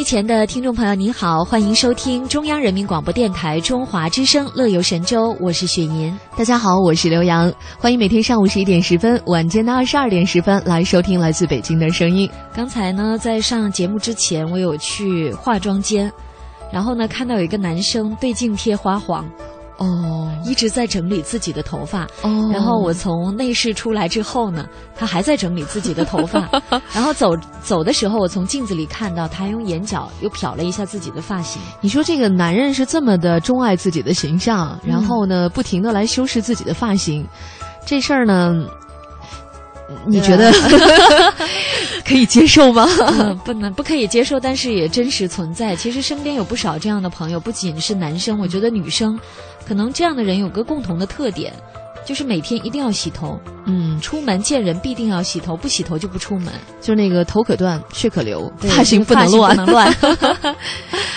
机前的听众朋友，您好，欢迎收听中央人民广播电台中华之声《乐游神州》，我是雪莹。大家好，我是刘洋，欢迎每天上午十一点十分、晚间的二十二点十分来收听来自北京的声音。刚才呢，在上节目之前，我有去化妆间，然后呢，看到有一个男生对镜贴花黄。哦，一直在整理自己的头发。哦，然后我从内室出来之后呢，他还在整理自己的头发。然后走走的时候，我从镜子里看到他用眼角又瞟了一下自己的发型。你说这个男人是这么的钟爱自己的形象，然后呢，不停的来修饰自己的发型，这事儿呢？你觉得 可以接受吗？不能，不可以接受，但是也真实存在。其实身边有不少这样的朋友，不仅是男生，我觉得女生，可能这样的人有个共同的特点，就是每天一定要洗头。嗯，出门见人必定要洗头，不洗头就不出门。就那个头可断，血可流，发型不能乱。不能乱。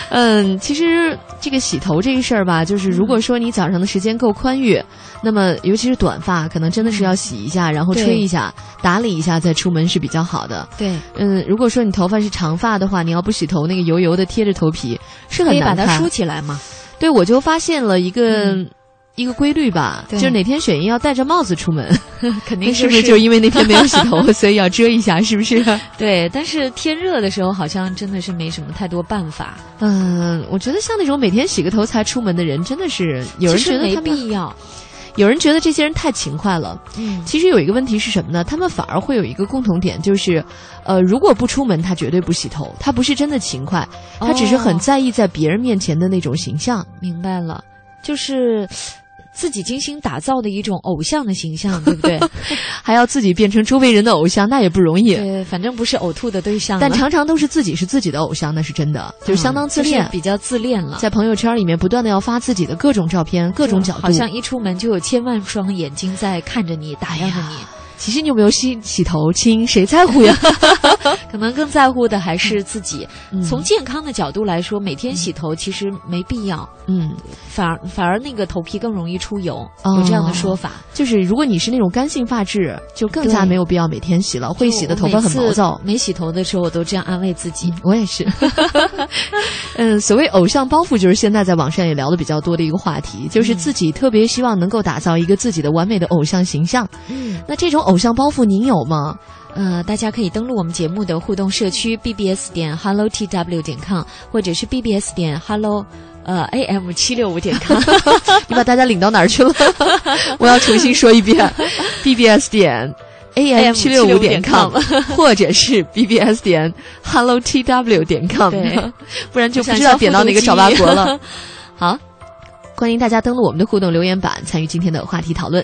嗯，其实这个洗头这个事儿吧，就是如果说你早上的时间够宽裕。那么，尤其是短发，可能真的是要洗一下，然后吹一下，打理一下再出门是比较好的。对，嗯，如果说你头发是长发的话，你要不洗头，那个油油的贴着头皮是很难看。可以把它梳起来吗？对，我就发现了一个一个规律吧，就是哪天雪莹要戴着帽子出门，肯定是不是就因为那天没有洗头，所以要遮一下，是不是？对，但是天热的时候，好像真的是没什么太多办法。嗯，我觉得像那种每天洗个头才出门的人，真的是有人觉得没必要。有人觉得这些人太勤快了，嗯，其实有一个问题是什么呢？他们反而会有一个共同点，就是，呃，如果不出门，他绝对不洗头，他不是真的勤快，他只是很在意在别人面前的那种形象。明白了，就是。自己精心打造的一种偶像的形象，对不对？还要自己变成周围人的偶像，那也不容易。对，反正不是呕吐的对象。但常常都是自己是自己的偶像，那是真的，就相当自恋，比较自恋了。在朋友圈里面不断的要发自己的各种照片、各种角度，好像一出门就有千万双眼睛在看着你、打量着你。其实你有没有洗洗头？亲，谁在乎呀？可能更在乎的还是自己。从健康的角度来说，每天洗头其实没必要。嗯，反而反而那个头皮更容易出油，有这样的说法。就是如果你是那种干性发质，就更加没有必要每天洗了，会洗的头发很毛躁。没洗头的时候，我都这样安慰自己。我也是。嗯，所谓偶像包袱，就是现在在网上也聊的比较多的一个话题，就是自己特别希望能够打造一个自己的完美的偶像形象。嗯，那这种偶。偶像包袱您有吗？呃，大家可以登录我们节目的互动社区 bbs 点 hello tw 点 com，或者是 bbs 点 hello 呃 am 七六五点 com。你把大家领到哪儿去了？我要重新说一遍：bbs 点 am 七六五点 com，或者是 bbs 点 hello tw 点 com。不然就不知道点到哪个找八国了。好，欢迎大家登录我们的互动留言板，参与今天的话题讨论。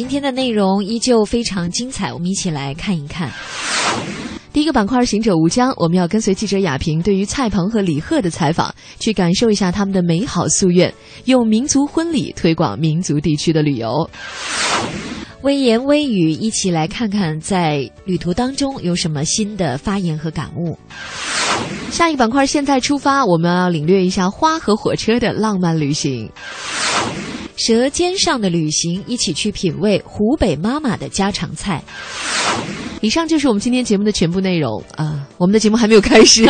今天的内容依旧非常精彩，我们一起来看一看。第一个板块“行者无疆”，我们要跟随记者亚平对于蔡鹏和李贺的采访，去感受一下他们的美好夙愿，用民族婚礼推广民族地区的旅游。微言微语，一起来看看在旅途当中有什么新的发言和感悟。下一个板块，现在出发，我们要领略一下花和火车的浪漫旅行。舌尖上的旅行，一起去品味湖北妈妈的家常菜。以上就是我们今天节目的全部内容啊！我们的节目还没有开始，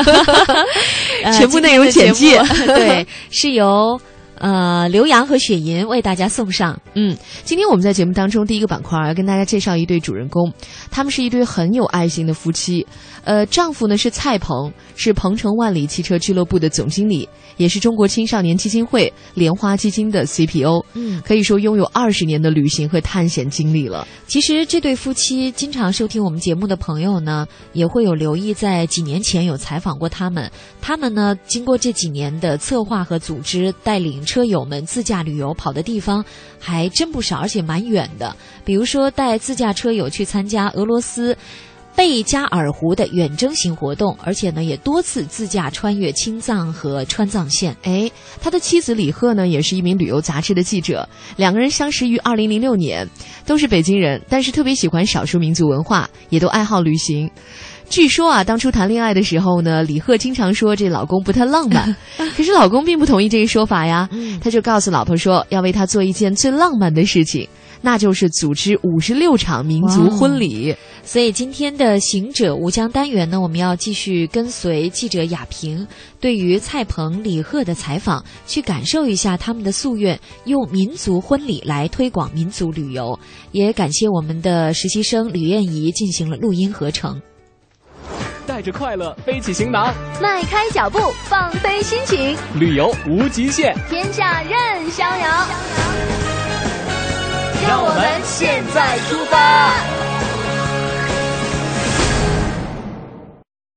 全部内容简介 对，是由呃刘洋和雪银为大家送上。嗯，今天我们在节目当中第一个板块要跟大家介绍一对主人公，他们是一对很有爱心的夫妻。呃，丈夫呢是蔡鹏，是鹏程万里汽车俱乐部的总经理，也是中国青少年基金会莲花基金的 CPO。嗯，可以说拥有二十年的旅行和探险经历了。其实这对夫妻经常收听我们节目的朋友呢，也会有留意，在几年前有采访过他们。他们呢，经过这几年的策划和组织，带领车友们自驾旅游，跑的地方还真不少，而且蛮远的。比如说，带自驾车友去参加俄罗斯。贝加尔湖的远征型活动，而且呢也多次自驾穿越青藏和川藏线。哎，他的妻子李贺呢也是一名旅游杂志的记者，两个人相识于二零零六年，都是北京人，但是特别喜欢少数民族文化，也都爱好旅行。据说啊，当初谈恋爱的时候呢，李贺经常说这老公不太浪漫，可是老公并不同意这一说法呀，他就告诉老婆说要为他做一件最浪漫的事情。那就是组织五十六场民族婚礼，所以今天的行者无疆单元呢，我们要继续跟随记者雅萍对于蔡鹏、李贺的采访，去感受一下他们的夙愿，用民族婚礼来推广民族旅游。也感谢我们的实习生吕艳怡进行了录音合成。带着快乐背起行囊，迈开脚步放飞心情，旅游无极限，天下任逍遥。让我们现在出发。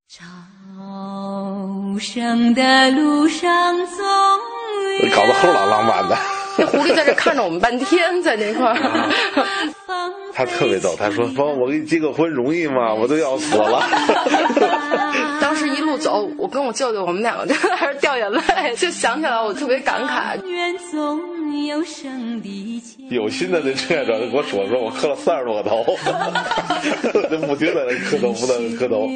朝圣的路上总有。搞得齁老浪漫的。那狐狸在这看着我们半天，在那块儿。他特别逗，他说：“帮我给你结个婚容易吗？我都要死了。”当时一路走，我跟我舅舅，我们两个就在那掉眼泪，就想起来我特别感慨。有心的那志愿者给我说说，我磕了三十多个头，就不停的磕头，不断磕头。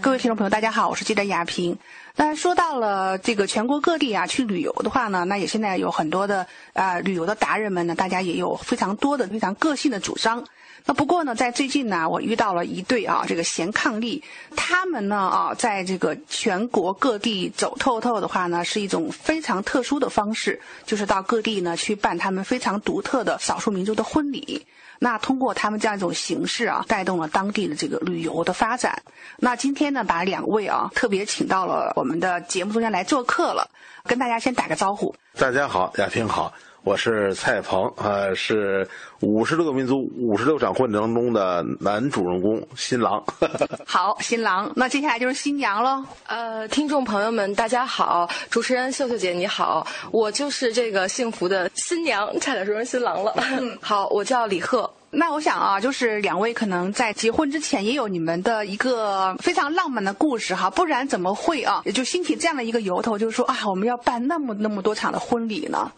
各位听众朋友，大家好，我是记者亚平。那说到了这个全国各地啊，去旅游的话呢，那也现在有很多的啊旅游的达人们呢，大家也有非常多的非常个性的主张。那不过呢，在最近呢，我遇到了一对啊，这个贤伉俪，他们呢啊，在这个全国各地走透透的话呢，是一种非常特殊的方式，就是到各地呢去办他们非常独特的少数民族的婚礼。那通过他们这样一种形式啊，带动了当地的这个旅游的发展。那今天呢，把两位啊特别请到了我们的节目中间来做客了，跟大家先打个招呼。大家好，亚萍好。我是蔡鹏，呃，是五十六个民族五十六场婚礼当中的男主人公新郎。好，新郎，那接下来就是新娘喽。呃，听众朋友们，大家好，主持人秀秀姐你好，我就是这个幸福的新娘，差点说成新郎了。好，我叫李贺。那我想啊，就是两位可能在结婚之前也有你们的一个非常浪漫的故事哈，不然怎么会啊，也就兴起这样的一个由头，就是说啊，我们要办那么那么多场的婚礼呢？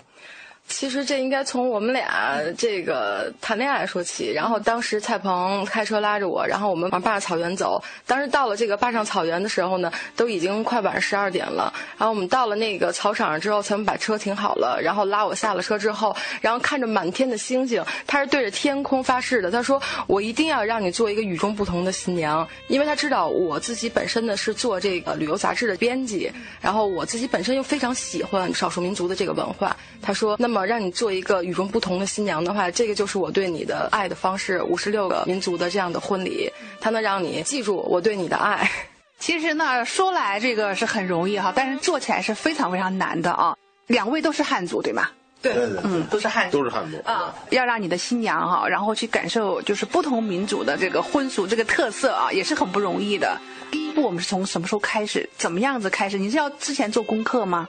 其实这应该从我们俩这个谈恋爱说起。然后当时蔡鹏开车拉着我，然后我们往坝上草原走。当时到了这个坝上草原的时候呢，都已经快晚上十二点了。然后我们到了那个草场上之后，才把车停好了，然后拉我下了车之后，然后看着满天的星星，他是对着天空发誓的。他说：“我一定要让你做一个与众不同的新娘，因为他知道我自己本身呢是做这个旅游杂志的编辑，然后我自己本身又非常喜欢少数民族的这个文化。”他说：“那么。”让你做一个与众不同的新娘的话，这个就是我对你的爱的方式。五十六个民族的这样的婚礼，它能让你记住我对你的爱。其实呢，说来这个是很容易哈，但是做起来是非常非常难的啊。两位都是汉族对吗？对，嗯，都是汉族，都是汉族啊。要让你的新娘哈，然后去感受就是不同民族的这个婚俗这个特色啊，也是很不容易的。第一步，我们是从什么时候开始？怎么样子开始？你是要之前做功课吗？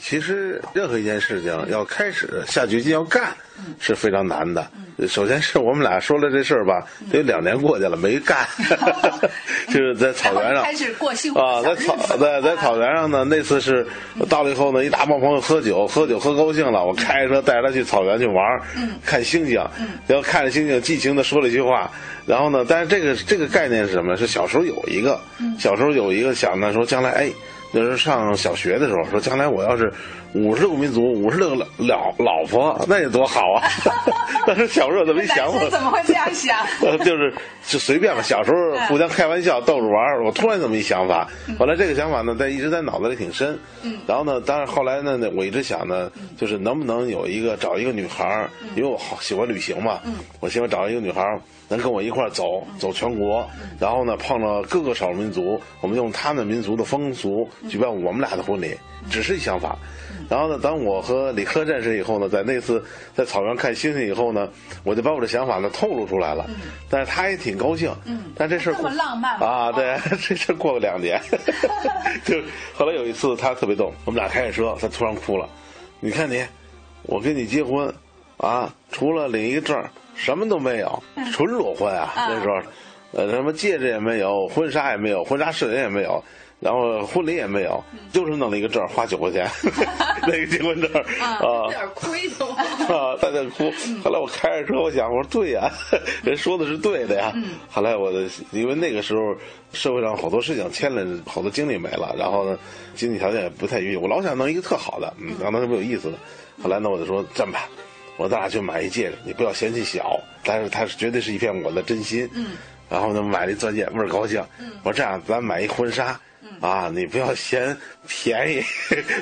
其实任何一件事情要开始下决心要干，是非常难的。首先是我们俩说了这事儿吧，得有两年过去了没干，就是在草原上开始过幸福啊，在草在在草原上呢。那次是到了以后呢，一大帮朋友喝酒，喝酒喝高兴了，我开着车带他去草原去玩，看星星，然后看着星星，激情的说了一句话。然后呢，但是这个这个概念是什么？是小时候有一个，小时候有一个想的说将来哎。那时候上小学的时候，说将来我要是五十六个民族，五十六个老老婆，那也多好啊！但是小时候怎么没想过？怎么会这样想？就是就随便吧。小时候互相开玩笑，逗着玩我突然这么一想法，后来这个想法呢，在一直在脑子里挺深。嗯。然后呢，但是后来呢，我一直想呢，就是能不能有一个找一个女孩因为我好喜欢旅行嘛。嗯。我希望找一个女孩能跟我一块儿走走全国，然后呢，碰到各个少数民族，我们用他们民族的风俗举办我们俩的婚礼，只是一想法。然后呢，当我和李克认识以后呢，在那次在草原看星星以后呢，我就把我的想法呢透露出来了。但是他也挺高兴。嗯。但这事儿这么浪漫啊！对，这事过了两年，就后来有一次他特别逗，我们俩开着车，他突然哭了。你看你，我跟你结婚，啊，除了领一个证。什么都没有，纯裸婚啊！那时候，呃，什么戒指也没有，婚纱也没有，婚纱摄影也没有，然后婚礼也没有，就是弄了一个证，花九块钱，那个结婚证啊，有点亏的 啊，他在哭。后来我开着车，我想，我说对呀，人说的是对的呀。后来我的，因为那个时候社会上好多事情牵了好多精力没了，然后呢，经济条件也不太允许，我老想弄一个特好的，嗯，让他特别有意思的。后来呢，我就说这么办。我咱俩去买一戒指，你不要嫌弃小，但是它是绝对是一片我的真心。嗯，然后呢，买了一钻戒，倍儿高兴。嗯，我说这样，咱买一婚纱。嗯，啊，你不要嫌便宜，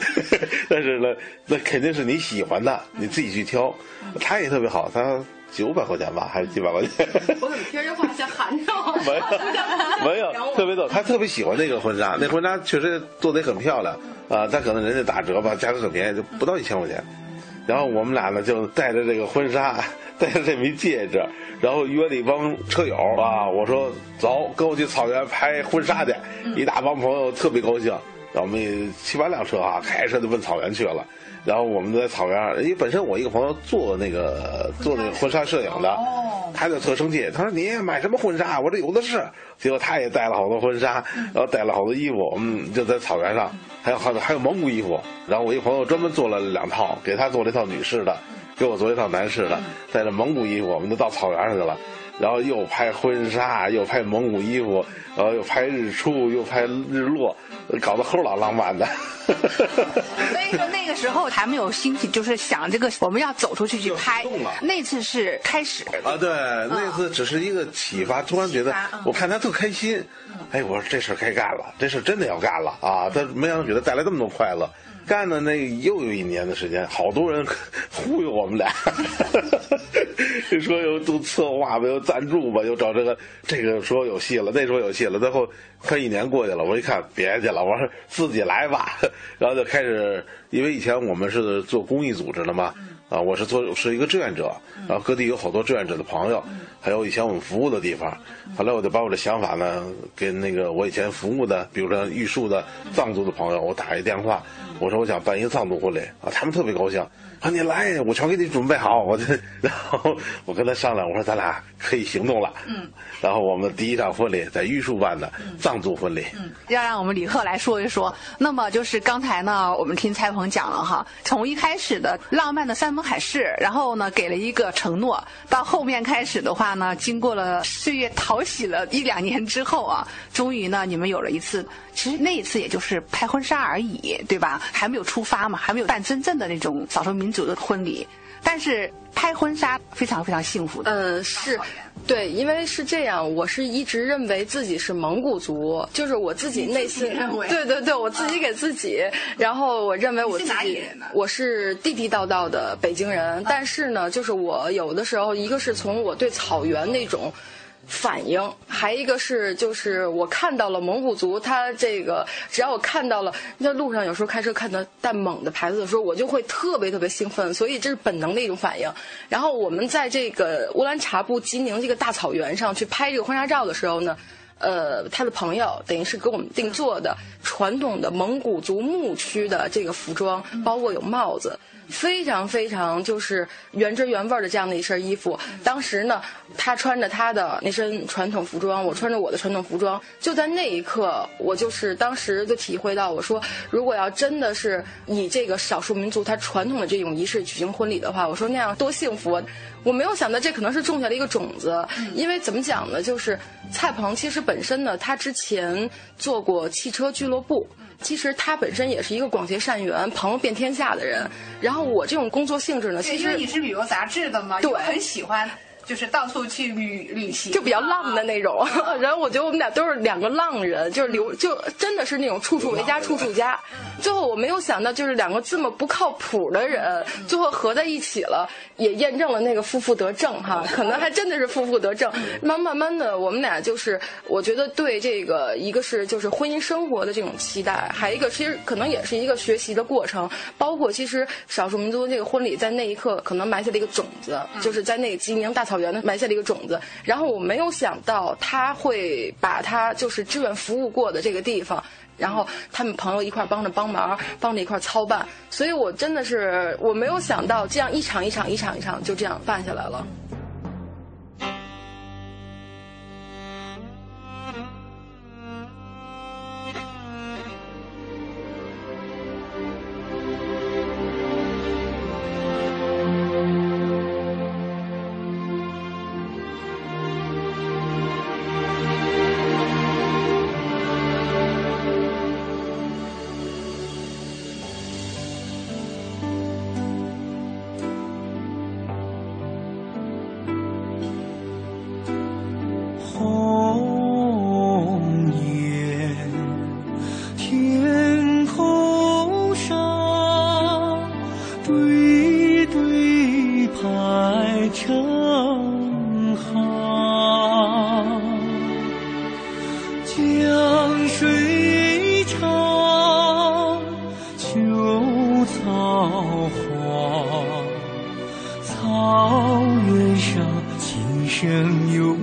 但是呢，那肯定是你喜欢的，你自己去挑。他也特别好，他九百块钱吧，还是几百块钱？我怎么听这话像含着？没有，没有，特别逗。他特别喜欢那个婚纱，那婚纱确实做的也很漂亮。啊，但可能人家打折吧，价格很便宜，就不到一千块钱。然后我们俩呢就带着这个婚纱，带着这枚戒指，然后约了一帮车友啊，我说走，跟我去草原拍婚纱去。一大帮朋友特别高兴，然后我们七八辆车啊，开车就奔草原去了。然后我们在草原，因为本身我一个朋友做那个做那个婚纱摄影的，他就特生气，他说你买什么婚纱？我这有的是。结果他也带了好多婚纱，然后带了好多衣服，我们就在草原上，还有还有还有蒙古衣服。然后我一朋友专门做了两套，给他做了一套女士的，给我做一套男士的，带着蒙古衣服，我们都到草原上去了。然后又拍婚纱，又拍蒙古衣服，然后又拍日出，又拍日落，搞得齁老浪漫的。所以说那个时候还没有心情，就是想这个我们要走出去去拍。那次是开始啊，对，那次只是一个启发，突然觉得我看他特开心，哎，我说这事该干了，这事真的要干了啊！他没想到给他带来这么多快乐。干了那又有一年的时间，好多人 忽悠我们俩，说要都策划吧，又赞助吧，又找这个这个说有戏了，那时候有戏了，最后快一年过去了，我一看别去了，我说自己来吧，然后就开始，因为以前我们是做公益组织的嘛。啊，我是做是一个志愿者，然后各地有好多志愿者的朋友，还有以前我们服务的地方。后来我就把我的想法呢，跟那个我以前服务的，比如说玉树的藏族的朋友，我打一电话，我说我想办一个藏族婚礼啊，他们特别高兴。啊，你来，我全给你准备好。我这，然后我跟他商量，我说咱俩可以行动了。嗯。然后我们第一场婚礼在玉树办的藏族婚礼。嗯。要让我们李贺来说一说。那么就是刚才呢，我们听蔡鹏讲了哈，从一开始的浪漫的山盟海誓，然后呢给了一个承诺，到后面开始的话呢，经过了岁月淘洗了一两年之后啊，终于呢你们有了一次，其实那一次也就是拍婚纱而已，对吧？还没有出发嘛，还没有办真正的那种少数民。族的婚礼，但是拍婚纱非常非常幸福的。呃，是，对，因为是这样，我是一直认为自己是蒙古族，就是我自己内心认为，对对对，我自己给自己，然后我认为我自己，我是地地道道的北京人，但是呢，就是我有的时候，一个是从我对草原那种。反应，还一个是就是我看到了蒙古族，他这个只要我看到了在路上有时候开车看到带蒙的牌子的时候，我就会特别特别兴奋，所以这是本能的一种反应。然后我们在这个乌兰察布吉宁这个大草原上去拍这个婚纱照的时候呢。呃，他的朋友等于是给我们定做的传统的蒙古族牧区的这个服装，包括有帽子。非常非常就是原汁原味的这样的一身衣服。当时呢，他穿着他的那身传统服装，我穿着我的传统服装。就在那一刻，我就是当时就体会到，我说如果要真的是以这个少数民族他传统的这种仪式举行婚礼的话，我说那样多幸福。我没有想到这可能是种下了一个种子，因为怎么讲呢？就是蔡鹏其实本身呢，他之前做过汽车俱乐部。其实他本身也是一个广结善缘、朋友遍天下的人。然后我这种工作性质呢，其实你是旅游杂志的嘛，对，很喜欢。就是到处去旅旅行，就比较浪的那种。然后我觉得我们俩都是两个浪人，就是留就真的是那种处处为家处处家。最后我没有想到，就是两个这么不靠谱的人，最后合在一起了，也验证了那个夫妇得正哈，可能还真的是夫妇得正。慢慢慢的，我们俩就是我觉得对这个一个是就是婚姻生活的这种期待，还一个其实可能也是一个学习的过程。包括其实少数民族这个婚礼在那一刻可能埋下了一个种子，就是在那个吉宁大草。草原的埋下了一个种子，然后我没有想到他会把他就是志愿服务过的这个地方，然后他们朋友一块帮着帮忙，帮着一块操办，所以我真的是我没有想到这样一场一场一场一场就这样办下来了。草原上琴声忧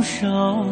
伤。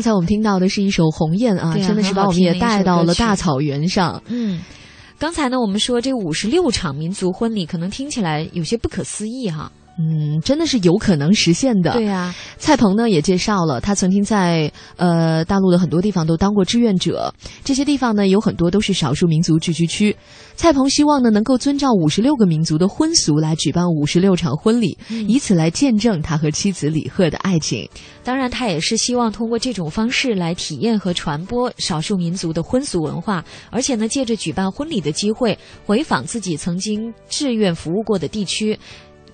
刚才我们听到的是一首《鸿雁》啊，真的是把我们也带到了大草原上。嗯，刚才呢，我们说这五十六场民族婚礼，可能听起来有些不可思议哈。嗯，真的是有可能实现的。对呀，蔡鹏呢也介绍了，他曾经在呃大陆的很多地方都当过志愿者，这些地方呢有很多都是少数民族聚居区。蔡鹏希望呢能够遵照五十六个民族的婚俗来举办五十六场婚礼，以此来见证他和妻子李贺的爱情。当然，他也是希望通过这种方式来体验和传播少数民族的婚俗文化，而且呢借着举办婚礼的机会，回访自己曾经志愿服务过的地区。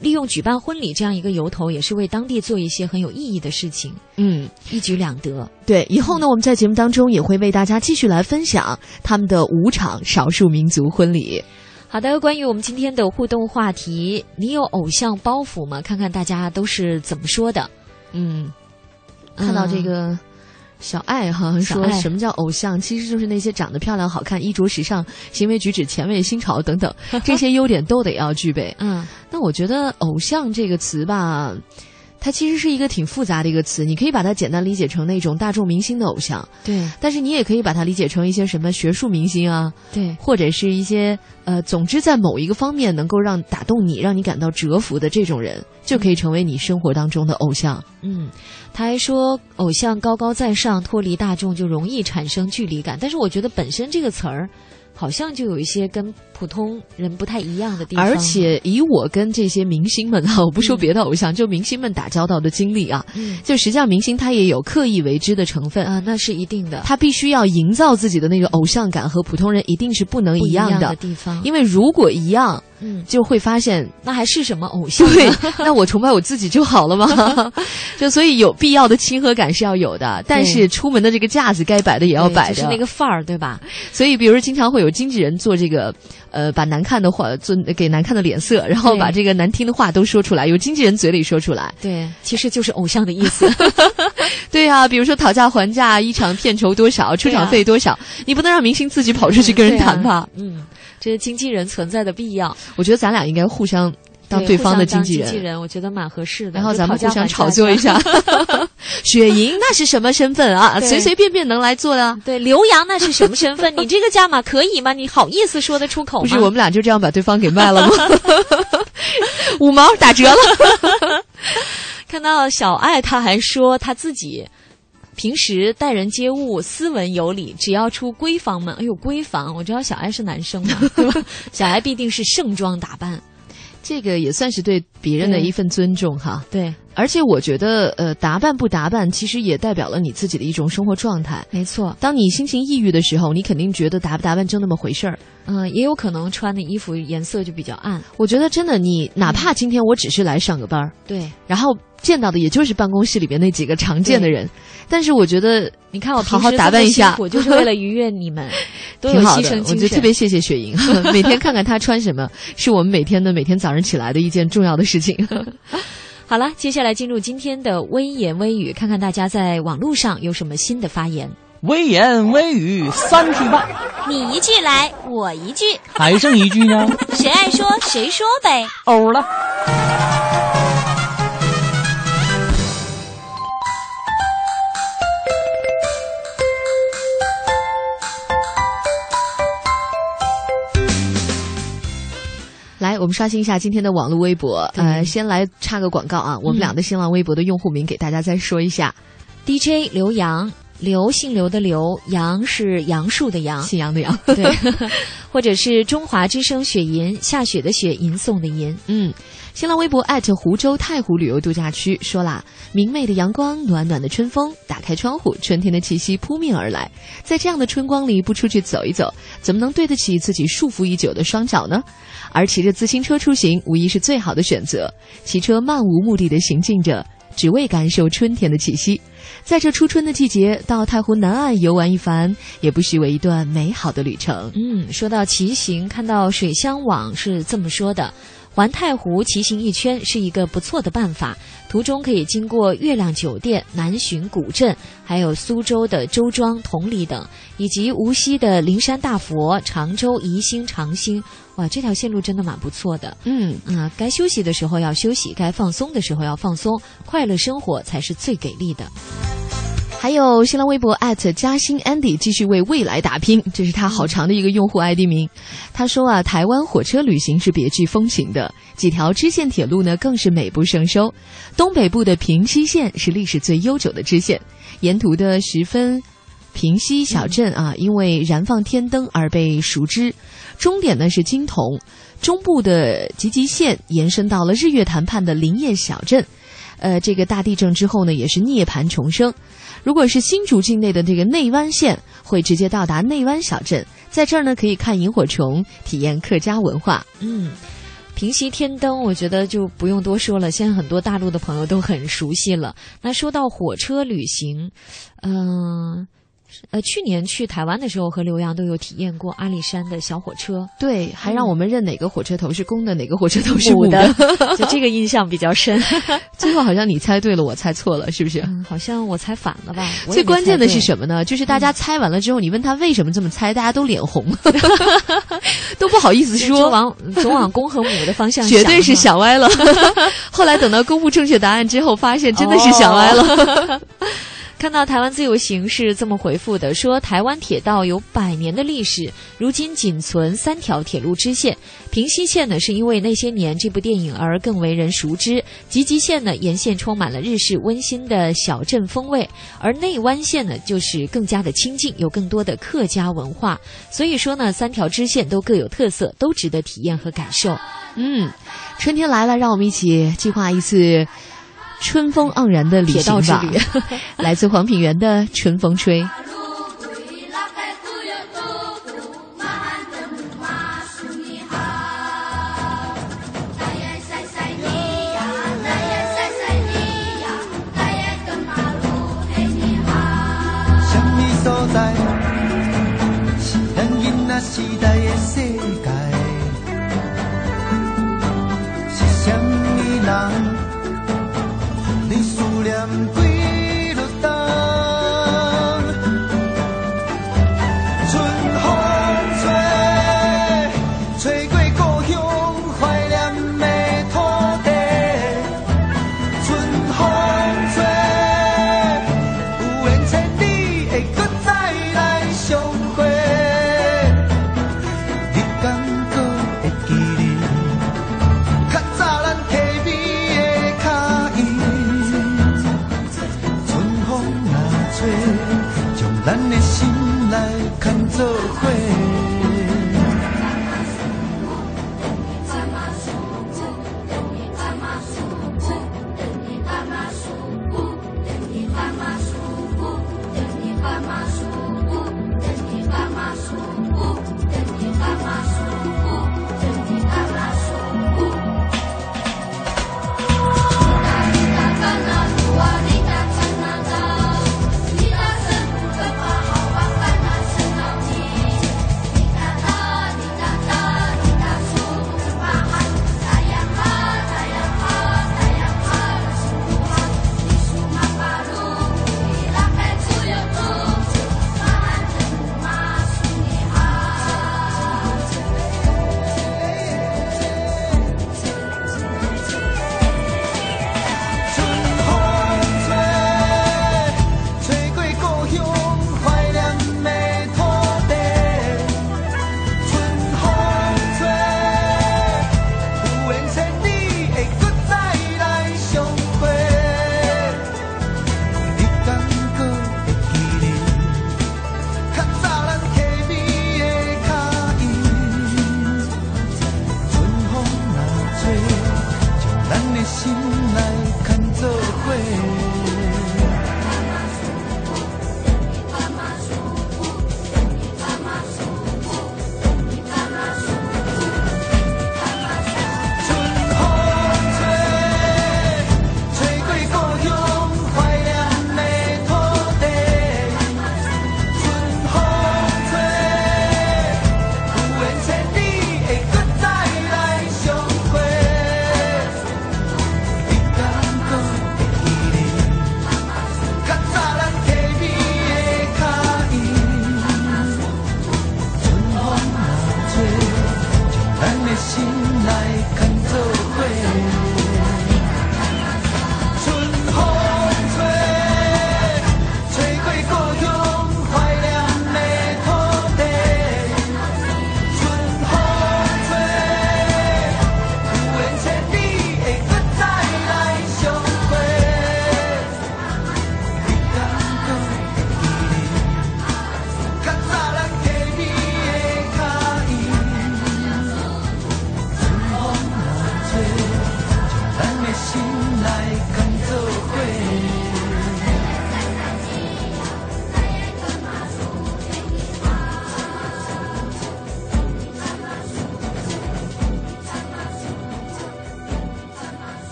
利用举办婚礼这样一个由头，也是为当地做一些很有意义的事情。嗯，一举两得。对，以后呢，我们在节目当中也会为大家继续来分享他们的五场少数民族婚礼。好的，关于我们今天的互动话题，你有偶像包袱吗？看看大家都是怎么说的。嗯，看到这个。小爱哈说什么叫偶像？其实就是那些长得漂亮、好看、衣着时尚、行为举止前卫、新潮等等这些优点都得要具备。嗯，那我觉得“偶像”这个词吧，它其实是一个挺复杂的一个词。你可以把它简单理解成那种大众明星的偶像，对。但是你也可以把它理解成一些什么学术明星啊，对，或者是一些呃，总之在某一个方面能够让打动你、让你感到折服的这种人，就可以成为你生活当中的偶像。嗯。他还说，偶像高高在上，脱离大众就容易产生距离感。但是我觉得本身这个词儿，好像就有一些跟。普通人不太一样的地方，而且以我跟这些明星们啊，我不说别的偶像，就明星们打交道的经历啊，就实际上明星他也有刻意为之的成分。啊，那是一定的，他必须要营造自己的那个偶像感和普通人一定是不能一样的地方，因为如果一样，嗯，就会发现那还是什么偶像？对，那我崇拜我自己就好了嘛，就所以有必要的亲和感是要有的，但是出门的这个架子该摆的也要摆，就是那个范儿，对吧？所以，比如说经常会有经纪人做这个。呃，把难看的话做给难看的脸色，然后把这个难听的话都说出来，由经纪人嘴里说出来。对，其实就是偶像的意思。对呀，比如说讨价还价，一场片酬多少，出场费多少，你不能让明星自己跑出去跟人谈吧？嗯，这些经纪人存在的必要。我觉得咱俩应该互相。当对方的经纪人，经纪人我觉得蛮合适的。然后咱们互相炒作一下。雪莹那是什么身份啊？随随便便能来做的？对，刘洋那是什么身份？你这个价码可以吗？你好意思说得出口吗？不是，我们俩就这样把对方给卖了吗？五毛打折了。看到小爱，他还说他自己平时待人接物斯文有礼，只要出闺房门，哎呦，闺房，我知道小爱是男生嘛，对吧？小爱必定是盛装打扮。这个也算是对别人的一份尊重哈。对，而且我觉得，呃，打扮不打扮，其实也代表了你自己的一种生活状态。没错，当你心情抑郁的时候，你肯定觉得打不打扮就那么回事儿。嗯，也有可能穿的衣服颜色就比较暗。我觉得真的，你哪怕今天我只是来上个班儿，对，然后见到的也就是办公室里边那几个常见的人。但是我觉得，你看我好好打扮一下，我就是为了愉悦你们，挺好的。我觉得特别谢谢雪莹，每天看看她穿什么，是我们每天的每天早上起来的一件重要的事情。好了，接下来进入今天的微言微语，看看大家在网络上有什么新的发言。微言微语三句半，你一句来，我一句，还剩一句呢？谁爱说谁说呗。欧了。来，我们刷新一下今天的网络微博。呃，先来插个广告啊，我们俩的新浪微博的用户名给大家再说一下：DJ 刘洋，刘姓刘的刘，杨是杨树的杨，姓杨的杨。对，或者是中华之声雪银，下雪的雪，吟诵的吟。嗯。新浪微博艾特湖州太湖旅游度假区说啦，明媚的阳光，暖暖的春风，打开窗户，春天的气息扑面而来。在这样的春光里，不出去走一走，怎么能对得起自己束缚已久的双脚呢？而骑着自行车出行，无疑是最好的选择。骑车漫无目的的行进着，只为感受春天的气息。在这初春的季节，到太湖南岸游玩一番，也不失为一段美好的旅程。嗯，说到骑行，看到水乡网是这么说的。环太湖骑行一圈是一个不错的办法，途中可以经过月亮酒店、南浔古镇，还有苏州的周庄、同里等，以及无锡的灵山大佛、常州宜兴长兴。哇，这条线路真的蛮不错的。嗯啊，该休息的时候要休息，该放松的时候要放松，快乐生活才是最给力的。还有新浪微博嘉兴 Andy 继续为未来打拼，这是他好长的一个用户 ID 名。他说啊，台湾火车旅行是别具风情的，几条支线铁路呢更是美不胜收。东北部的平西线是历史最悠久的支线，沿途的十分平西小镇啊，因为燃放天灯而被熟知。终点呢是金铜，中部的集集线延伸到了日月潭畔的林业小镇。呃，这个大地震之后呢，也是涅槃重生。如果是新竹境内的这个内湾县，会直接到达内湾小镇，在这儿呢可以看萤火虫，体验客家文化。嗯，平息天灯，我觉得就不用多说了，现在很多大陆的朋友都很熟悉了。那说到火车旅行，嗯。去年去台湾的时候和刘洋都有体验过阿里山的小火车，对，还让我们认哪个火车头是公的，哪个火车头是母的，就这个印象比较深。最后好像你猜对了，我猜错了，是不是？嗯，好像我猜反了吧。最关键的是什么呢？就是大家猜完了之后，你问他为什么这么猜，大家都脸红，都不好意思说，往总往公和母的方向，绝对是想歪了。后来等到公布正确答案之后，发现真的是想歪了。看到台湾自由行是这么回复的：说台湾铁道有百年的历史，如今仅存三条铁路支线。平西线呢，是因为那些年这部电影而更为人熟知；集集线呢，沿线充满了日式温馨的小镇风味；而内湾线呢，就是更加的亲近，有更多的客家文化。所以说呢，三条支线都各有特色，都值得体验和感受。嗯，春天来了，让我们一起计划一次。春风盎然的旅行吧，来自黄品源的《春风吹》。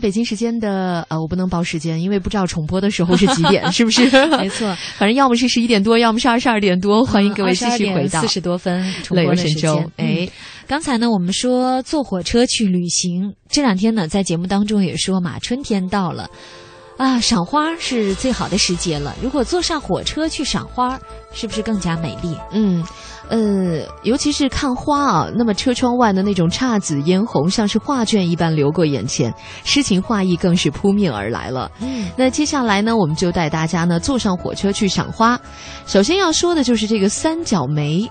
北京时间的呃，我不能报时间，因为不知道重播的时候是几点，是不是？没错，反正要么是十一点多，要么是二十二点多。欢迎各位继续回到四十多分重播的时间。哎，刚才呢，我们说坐火车去旅行，这两天呢，在节目当中也说嘛，春天到了。啊，赏花是最好的时节了。如果坐上火车去赏花，是不是更加美丽？嗯，呃，尤其是看花啊，那么车窗外的那种姹紫嫣红，像是画卷一般流过眼前，诗情画意更是扑面而来了。嗯，那接下来呢，我们就带大家呢坐上火车去赏花。首先要说的就是这个三角梅。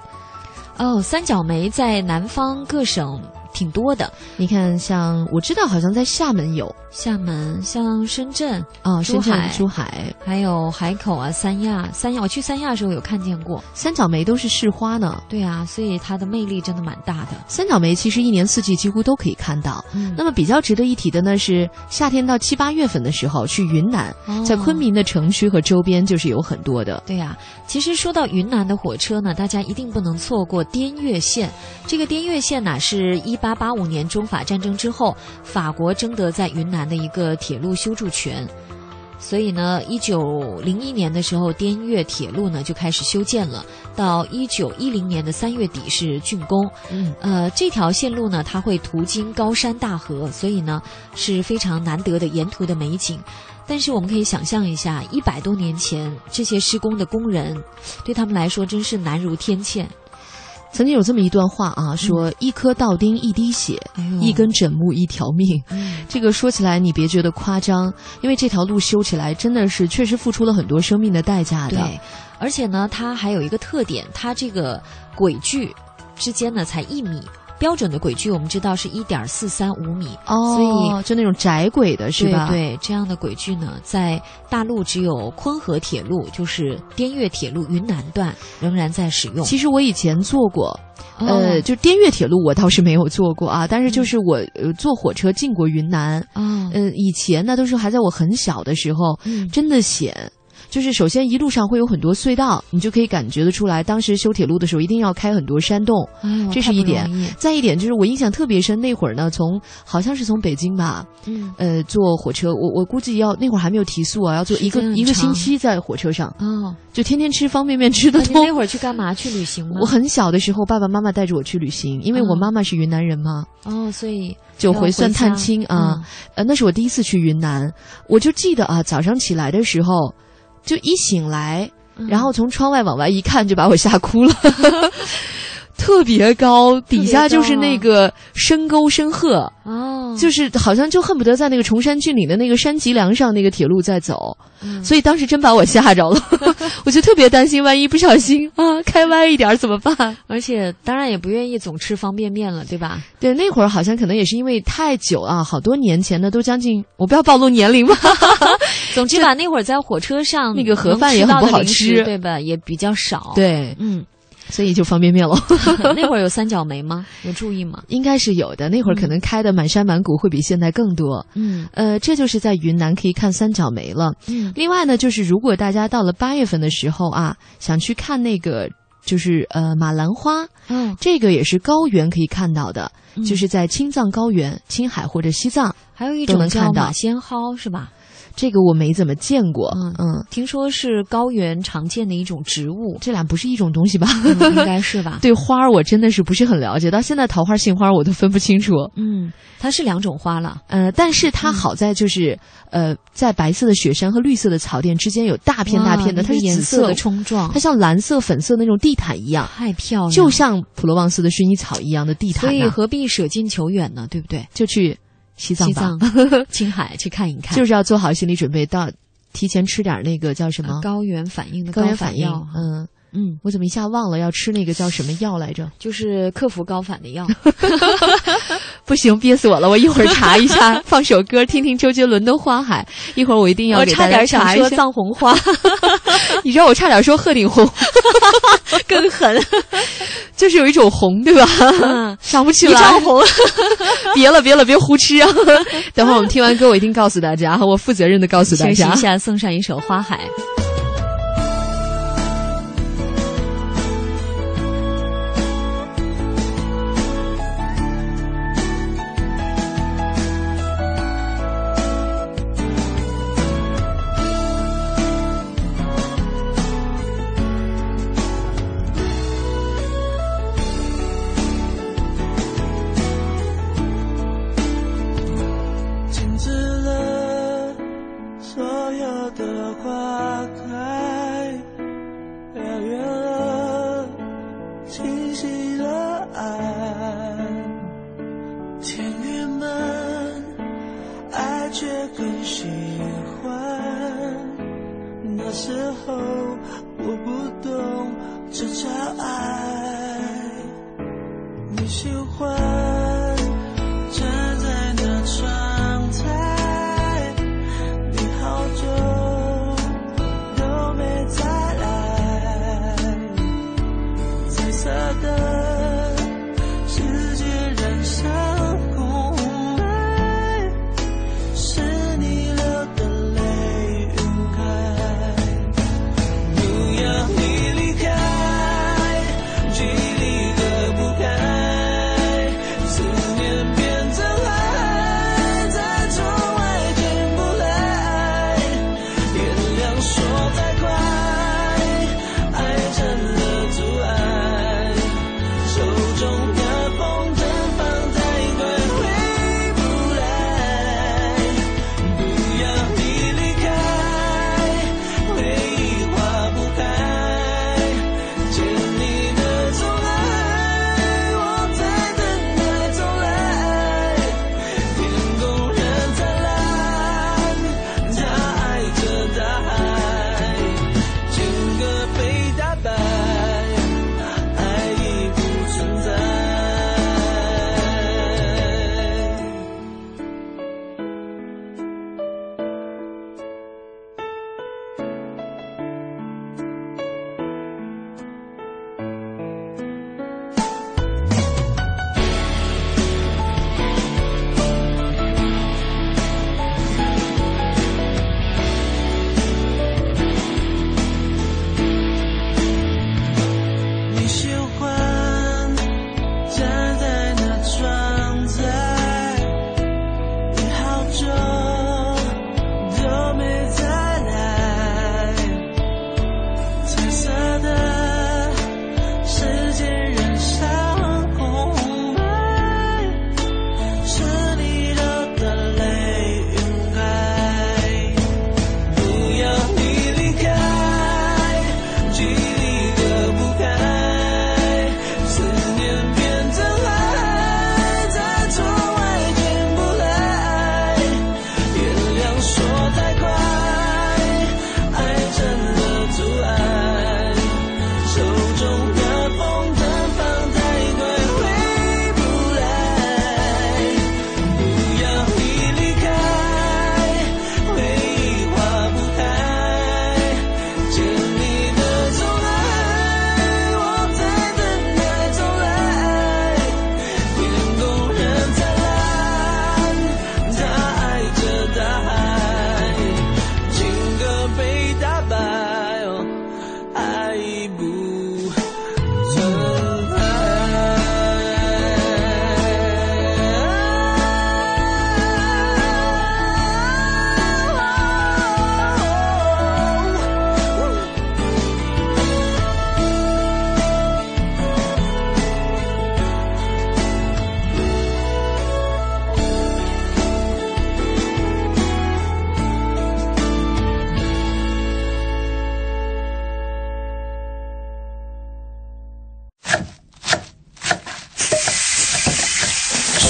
哦，三角梅在南方各省。挺多的，你看，像我知道，好像在厦门有厦门，像深圳啊，深圳、珠海，还有海口啊，三亚，三亚，我去三亚的时候有看见过三角梅，都是市花呢。对啊，所以它的魅力真的蛮大的。三角梅其实一年四季几乎都可以看到。嗯，那么比较值得一提的呢是夏天到七八月份的时候去云南，在昆明的城区和周边就是有很多的。对呀，其实说到云南的火车呢，大家一定不能错过滇越线。这个滇越线呢是一。八八五年中法战争之后，法国征得在云南的一个铁路修筑权，所以呢，一九零一年的时候，滇越铁路呢就开始修建了。到一九一零年的三月底是竣工。嗯，呃，这条线路呢，它会途经高山大河，所以呢是非常难得的沿途的美景。但是我们可以想象一下，一百多年前这些施工的工人，对他们来说真是难如天堑。曾经有这么一段话啊，说一颗稻丁一滴血，一根枕木一条命。这个说起来你别觉得夸张，因为这条路修起来真的是确实付出了很多生命的代价的。对，而且呢，它还有一个特点，它这个轨距之间呢才一米。标准的轨距我们知道是一点四三五米，哦，所以就那种窄轨的是吧？对，这样的轨距呢，在大陆只有昆河铁路，就是滇越铁路云南段仍然在使用。其实我以前坐过，呃，就滇越铁路我倒是没有坐过啊，但是就是我呃坐火车进过云南啊，嗯，以前呢都是还在我很小的时候，真的险。就是首先一路上会有很多隧道，你就可以感觉得出来，当时修铁路的时候一定要开很多山洞，这是一点。再一点就是我印象特别深，那会儿呢，从好像是从北京吧，呃，坐火车，我我估计要那会儿还没有提速啊，要坐一个一个星期在火车上，哦，就天天吃方便面吃的多。那会儿去干嘛？去旅行吗？我很小的时候，爸爸妈妈带着我去旅行，因为我妈妈是云南人嘛，哦，所以就回算探亲啊。呃，那是我第一次去云南，我就记得啊，早上起来的时候。就一醒来，然后从窗外往外一看，就把我吓哭了。特别高，底下就是那个深沟深壑，哦，就是好像就恨不得在那个崇山峻岭的那个山脊梁上，那个铁路在走，所以当时真把我吓着了。我就特别担心，万一不小心啊开歪一点怎么办？而且当然也不愿意总吃方便面了，对吧？对，那会儿好像可能也是因为太久啊，好多年前的都将近，我不要暴露年龄吧。总之吧，那会儿在火车上那个盒饭也很不好吃，对吧？也比较少。对，嗯。所以就方便面了。那会儿有三角梅吗？有注意吗？应该是有的。那会儿可能开的满山满谷，会比现在更多。嗯，呃，这就是在云南可以看三角梅了。嗯，另外呢，就是如果大家到了八月份的时候啊，想去看那个，就是呃马兰花，嗯，这个也是高原可以看到的，就是在青藏高原、青海或者西藏，还有一种叫马先蒿，是吧？这个我没怎么见过，嗯嗯，听说是高原常见的一种植物，这俩不是一种东西吧？应该是吧？对花儿我真的是不是很了解，到现在桃花、杏花我都分不清楚。嗯，它是两种花了，呃，但是它好在就是，呃，在白色的雪山和绿色的草甸之间有大片大片的，它是紫色的冲撞，它像蓝色、粉色那种地毯一样，太漂亮，就像普罗旺斯的薰衣草一样的地毯。所以何必舍近求远呢？对不对？就去西藏、青海去看一看，就是要做好心理准备到。提前吃点那个叫什么？高原反应的高原反应，嗯嗯，我怎么一下忘了要吃那个叫什么药来着？就是克服高反的药。不行，憋死我了！我一会儿查一下，放首歌听听周杰伦的《花海》。一会儿我一定要给大家查一下。藏红花，你知道我差点说鹤顶红，更狠，就是有一种红，对吧？想不起来。一丈红，别了别了，别胡吃啊！等会儿我们听完歌，我一定告诉大家，我负责任的告诉大家。休息一下，送上一首《花海》。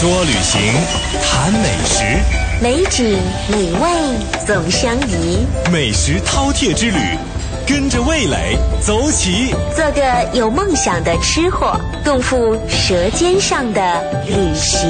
说旅行，谈美食，美景美味总相宜。美食饕餮之旅，跟着味蕾走起。做个有梦想的吃货，共赴舌尖上的旅行。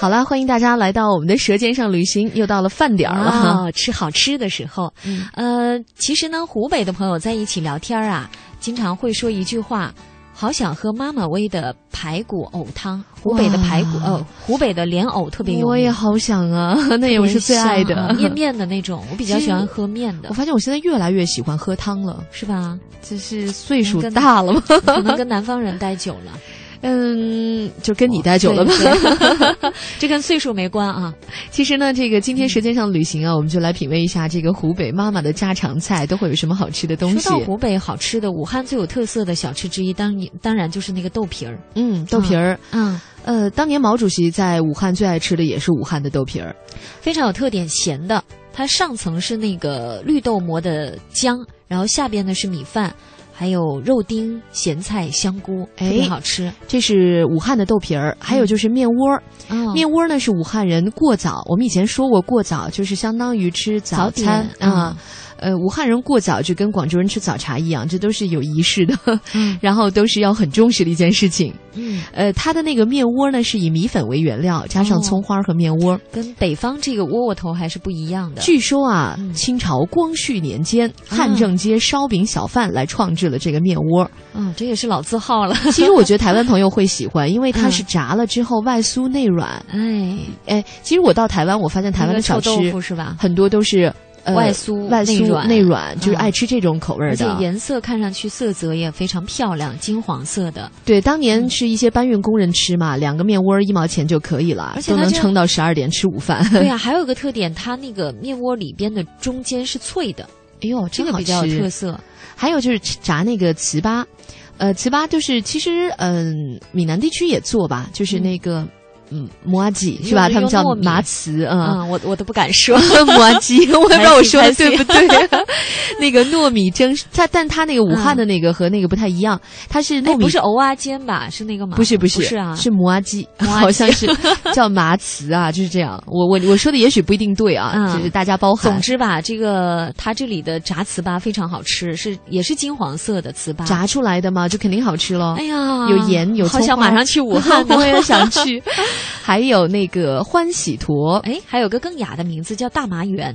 好了，欢迎大家来到我们的《舌尖上旅行》，又到了饭点儿了，哦、吃好吃的时候。嗯、呃，其实呢，湖北的朋友在一起聊天啊，经常会说一句话。好想喝妈妈煨的排骨藕汤，湖北的排骨呃，湖北的莲藕特别有名。我也好想啊，那也是最爱的面面的那种，我比较喜欢喝面的。我发现我现在越来越喜欢喝汤了，是吧？这是岁数大了吗？可能跟南方人待久了。嗯，就跟你待久了吧，这跟岁数没关啊。其实呢，这个今天时间上旅行啊，我们就来品味一下这个湖北妈妈的家常菜都会有什么好吃的东西。说到湖北好吃的，武汉最有特色的小吃之一，当当然就是那个豆皮儿。嗯，豆皮儿，嗯，呃，当年毛主席在武汉最爱吃的也是武汉的豆皮儿，非常有特点，咸的。它上层是那个绿豆磨的浆，然后下边呢是米饭，还有肉丁、咸菜、香菇，特别好吃。这是武汉的豆皮儿，还有就是面窝。嗯、面窝呢是武汉人过早，我们以前说过过早就是相当于吃早餐啊。呃，武汉人过早就跟广州人吃早茶一样，这都是有仪式的，嗯、然后都是要很重视的一件事情。嗯，呃，它的那个面窝呢是以米粉为原料，加上葱花和面窝，哦、跟北方这个窝窝头还是不一样的。据说啊，嗯、清朝光绪年间，汉正街烧饼小贩来创制了这个面窝。嗯，这也是老字号了。其实我觉得台湾 朋友会喜欢，因为它是炸了之后外酥内软。哎哎，其实我到台湾，我发现台湾的小吃是吧，很多都是。呃、外酥外酥内软，内软就是爱吃这种口味的，而且颜色看上去色泽也非常漂亮，金黄色的。对，当年是一些搬运工人吃嘛，两个面窝一毛钱就可以了，而且都能撑到十二点吃午饭。对呀、啊，还有一个特点，它那个面窝里边的中间是脆的，哎呦，这个比较有特色。还有就是炸那个糍粑，呃，糍粑就是其实嗯、呃，闽南地区也做吧，就是那个。摩阿吉是吧？他们叫麻糍，嗯，嗯，我我都不敢说摩阿吉，我也不知道我说的对不对。那个糯米蒸，它但它那个武汉的那个和那个不太一样，它是糯米不是藕啊煎吧？是那个吗？不是不是是啊，是摩阿吉，好像是叫麻糍啊，就是这样。我我我说的也许不一定对啊，就是大家包涵。总之吧，这个它这里的炸糍粑非常好吃，是也是金黄色的糍粑，炸出来的嘛，就肯定好吃喽。哎呀，有盐有好想马上去武汉，我也想去。还有那个欢喜坨，哎，还有个更雅的名字叫大麻园。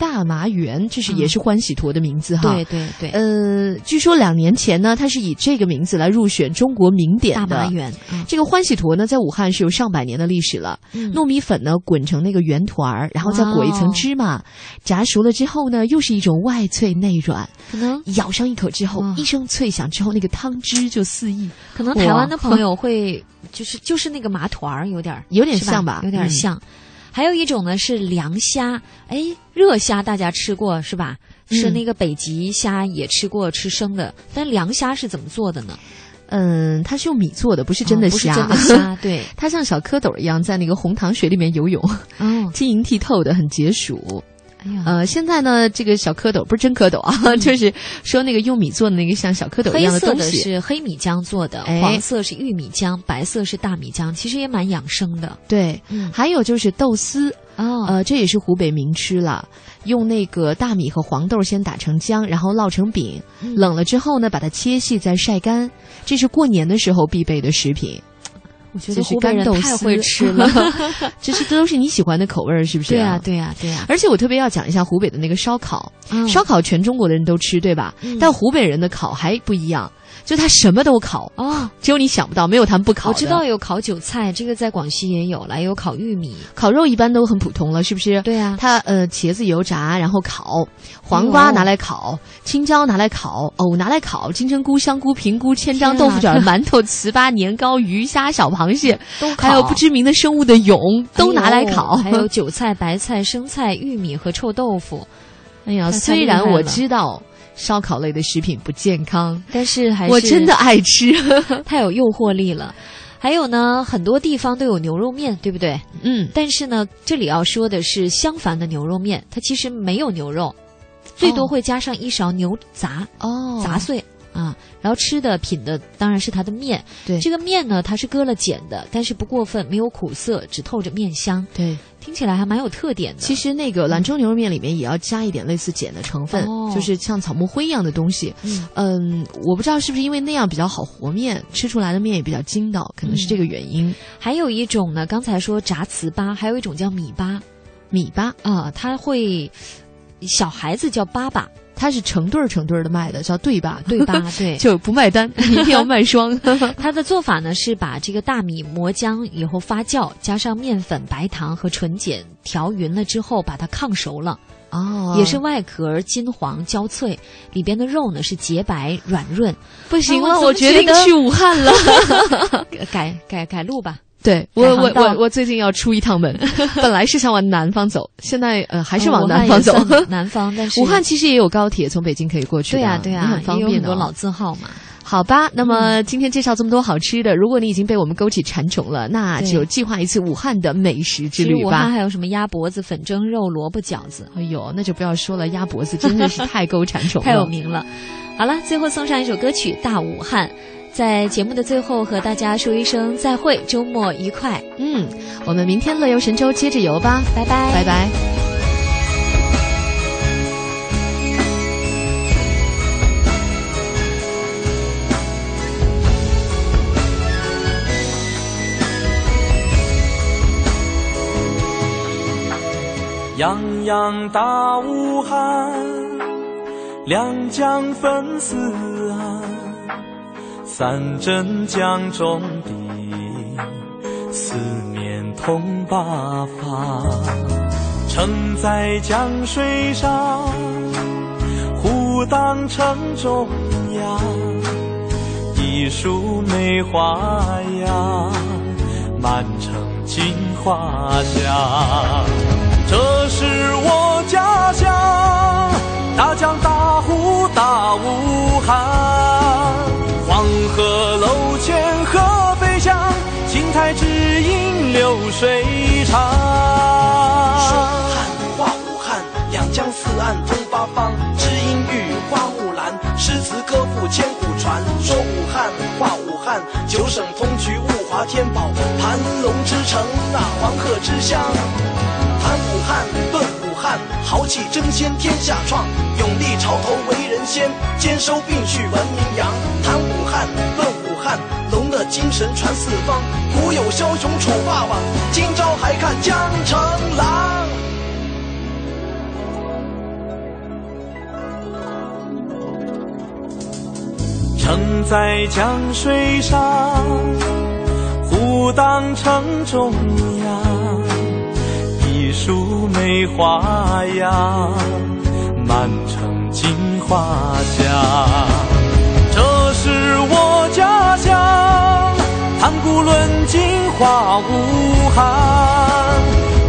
大麻园，这是也是欢喜坨的名字哈。对对对。呃，据说两年前呢，它是以这个名字来入选中国名典的。大麻园。嗯、这个欢喜坨呢，在武汉是有上百年的历史了。嗯、糯米粉呢，滚成那个圆团儿，然后再裹一层芝麻，炸熟了之后呢，又是一种外脆内软。可能咬上一口之后，一声脆响之后，那个汤汁就四溢。可能台湾的朋友会就是就是那个麻团儿，有点有点像吧，有点像。嗯还有一种呢是凉虾，哎，热虾大家吃过是吧？是那个北极虾也吃过，吃生的。但凉虾是怎么做的呢？嗯，它是用米做的，不是真的虾。哦、不是真的虾，对，它像小蝌蚪一样在那个红糖水里面游泳，哦，晶莹剔透的，很解暑。哎呀，呃，现在呢，这个小蝌蚪不是真蝌蚪啊，嗯、就是说那个用米做的那个像小蝌蚪一样的东西。黑色的是黑米浆做的，哎、黄色是玉米浆，白色是大米浆，其实也蛮养生的。对，嗯、还有就是豆丝。哦，呃，这也是湖北名吃了，用那个大米和黄豆先打成浆，然后烙成饼，嗯、冷了之后呢，把它切细再晒干，这是过年的时候必备的食品。我觉得湖北人太会吃了，这是这都是你喜欢的口味儿，是不是、啊？对呀，对呀，对呀。而且我特别要讲一下湖北的那个烧烤，嗯、烧烤全中国的人都吃，对吧？嗯、但湖北人的烤还不一样。就他什么都烤哦，只有你想不到，没有他们不烤我知道有烤韭菜，这个在广西也有了，也有烤玉米、烤肉，一般都很普通了，是不是？对呀、啊，它呃茄子油炸，然后烤，黄瓜拿来烤，青椒拿来烤，藕拿来烤，金针菇、香菇、平菇、千张、豆腐卷、馒头、糍粑、年糕、鱼虾、小螃蟹，都还有不知名的生物的蛹都拿来烤，还有韭菜、白菜、生菜、玉米和臭豆腐。哎呀，虽然我知道。烧烤类的食品不健康，但是还是我真的爱吃，太有诱惑力了。还有呢，很多地方都有牛肉面，对不对？嗯。但是呢，这里要说的是相反的牛肉面，它其实没有牛肉，最多会加上一勺牛杂哦杂碎啊。然后吃的品的当然是它的面，对这个面呢，它是搁了碱的，但是不过分，没有苦涩，只透着面香。对。听起来还蛮有特点的。其实那个兰州牛肉面里面也要加一点类似碱的成分，哦、就是像草木灰一样的东西。嗯,嗯，我不知道是不是因为那样比较好和面，吃出来的面也比较筋道，可能是这个原因。嗯、还有一种呢，刚才说炸糍粑，还有一种叫米粑，米粑啊，它会小孩子叫粑粑。它是成对儿成对儿的卖的，叫对吧？对吧？对，就不卖单，一定要卖双。它的做法呢是把这个大米磨浆以后发酵，加上面粉、白糖和纯碱调匀了之后，把它炕熟了。哦，也是外壳金黄焦脆，里边的肉呢是洁白软润。不行了，哦、我决定去武汉了，改改改路吧。对我我我我最近要出一趟门，本来是想往南方走，现在呃还是往南方走。南方，但是 武汉其实也有高铁，从北京可以过去的。对呀、啊、对呀、啊，很方便有很多老字号嘛。好吧，那么今天介绍这么多好吃的，如果你已经被我们勾起馋虫了，那就计划一次武汉的美食之旅吧。武汉还有什么鸭脖子、粉蒸肉、萝卜饺子？哎呦，那就不要说了，鸭脖子真的是太勾馋虫了，太有名了。好了，最后送上一首歌曲《大武汉》。在节目的最后，和大家说一声再会，周末愉快。嗯，我们明天乐游神州接着游吧，拜拜，拜拜。泱泱大武汉，两江分四岸。三镇江中的四面通八方，城在江水上，湖荡城中央，一树梅花样，满城金花香。这是我家乡，大江大湖大武汉。黄河楼前河北响，青苔只影流水长。说武汉话武汉，两江四岸通八方，知音语花木兰，诗词歌赋千古传。说武汉话武汉，九省通衢物华天宝，盘龙之城啊，黄鹤之乡。谈武汉，论武汉，豪气争先天下创，勇立潮头为人先，兼收并蓄闻名扬。谈武汉，论武汉，龙的精神传四方，古有枭雄楚霸王，今朝还看江城狼。城在江水上，湖荡城中央。一树梅花呀，满城金花香。这是我家乡，谈古论今话武汉。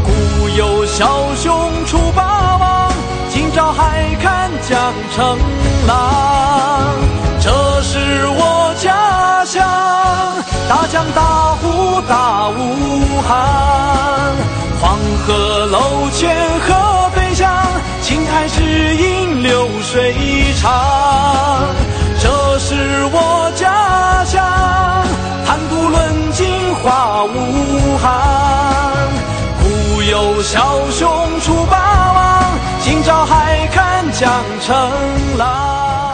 古有枭雄楚霸王，今朝还看江城狼。这是我家乡，大江大湖大武汉。黄河楼前河北响，青苔只影流水长。这是我家乡，谈古论今话武汉。古有枭雄出霸王，今朝还看江城狼。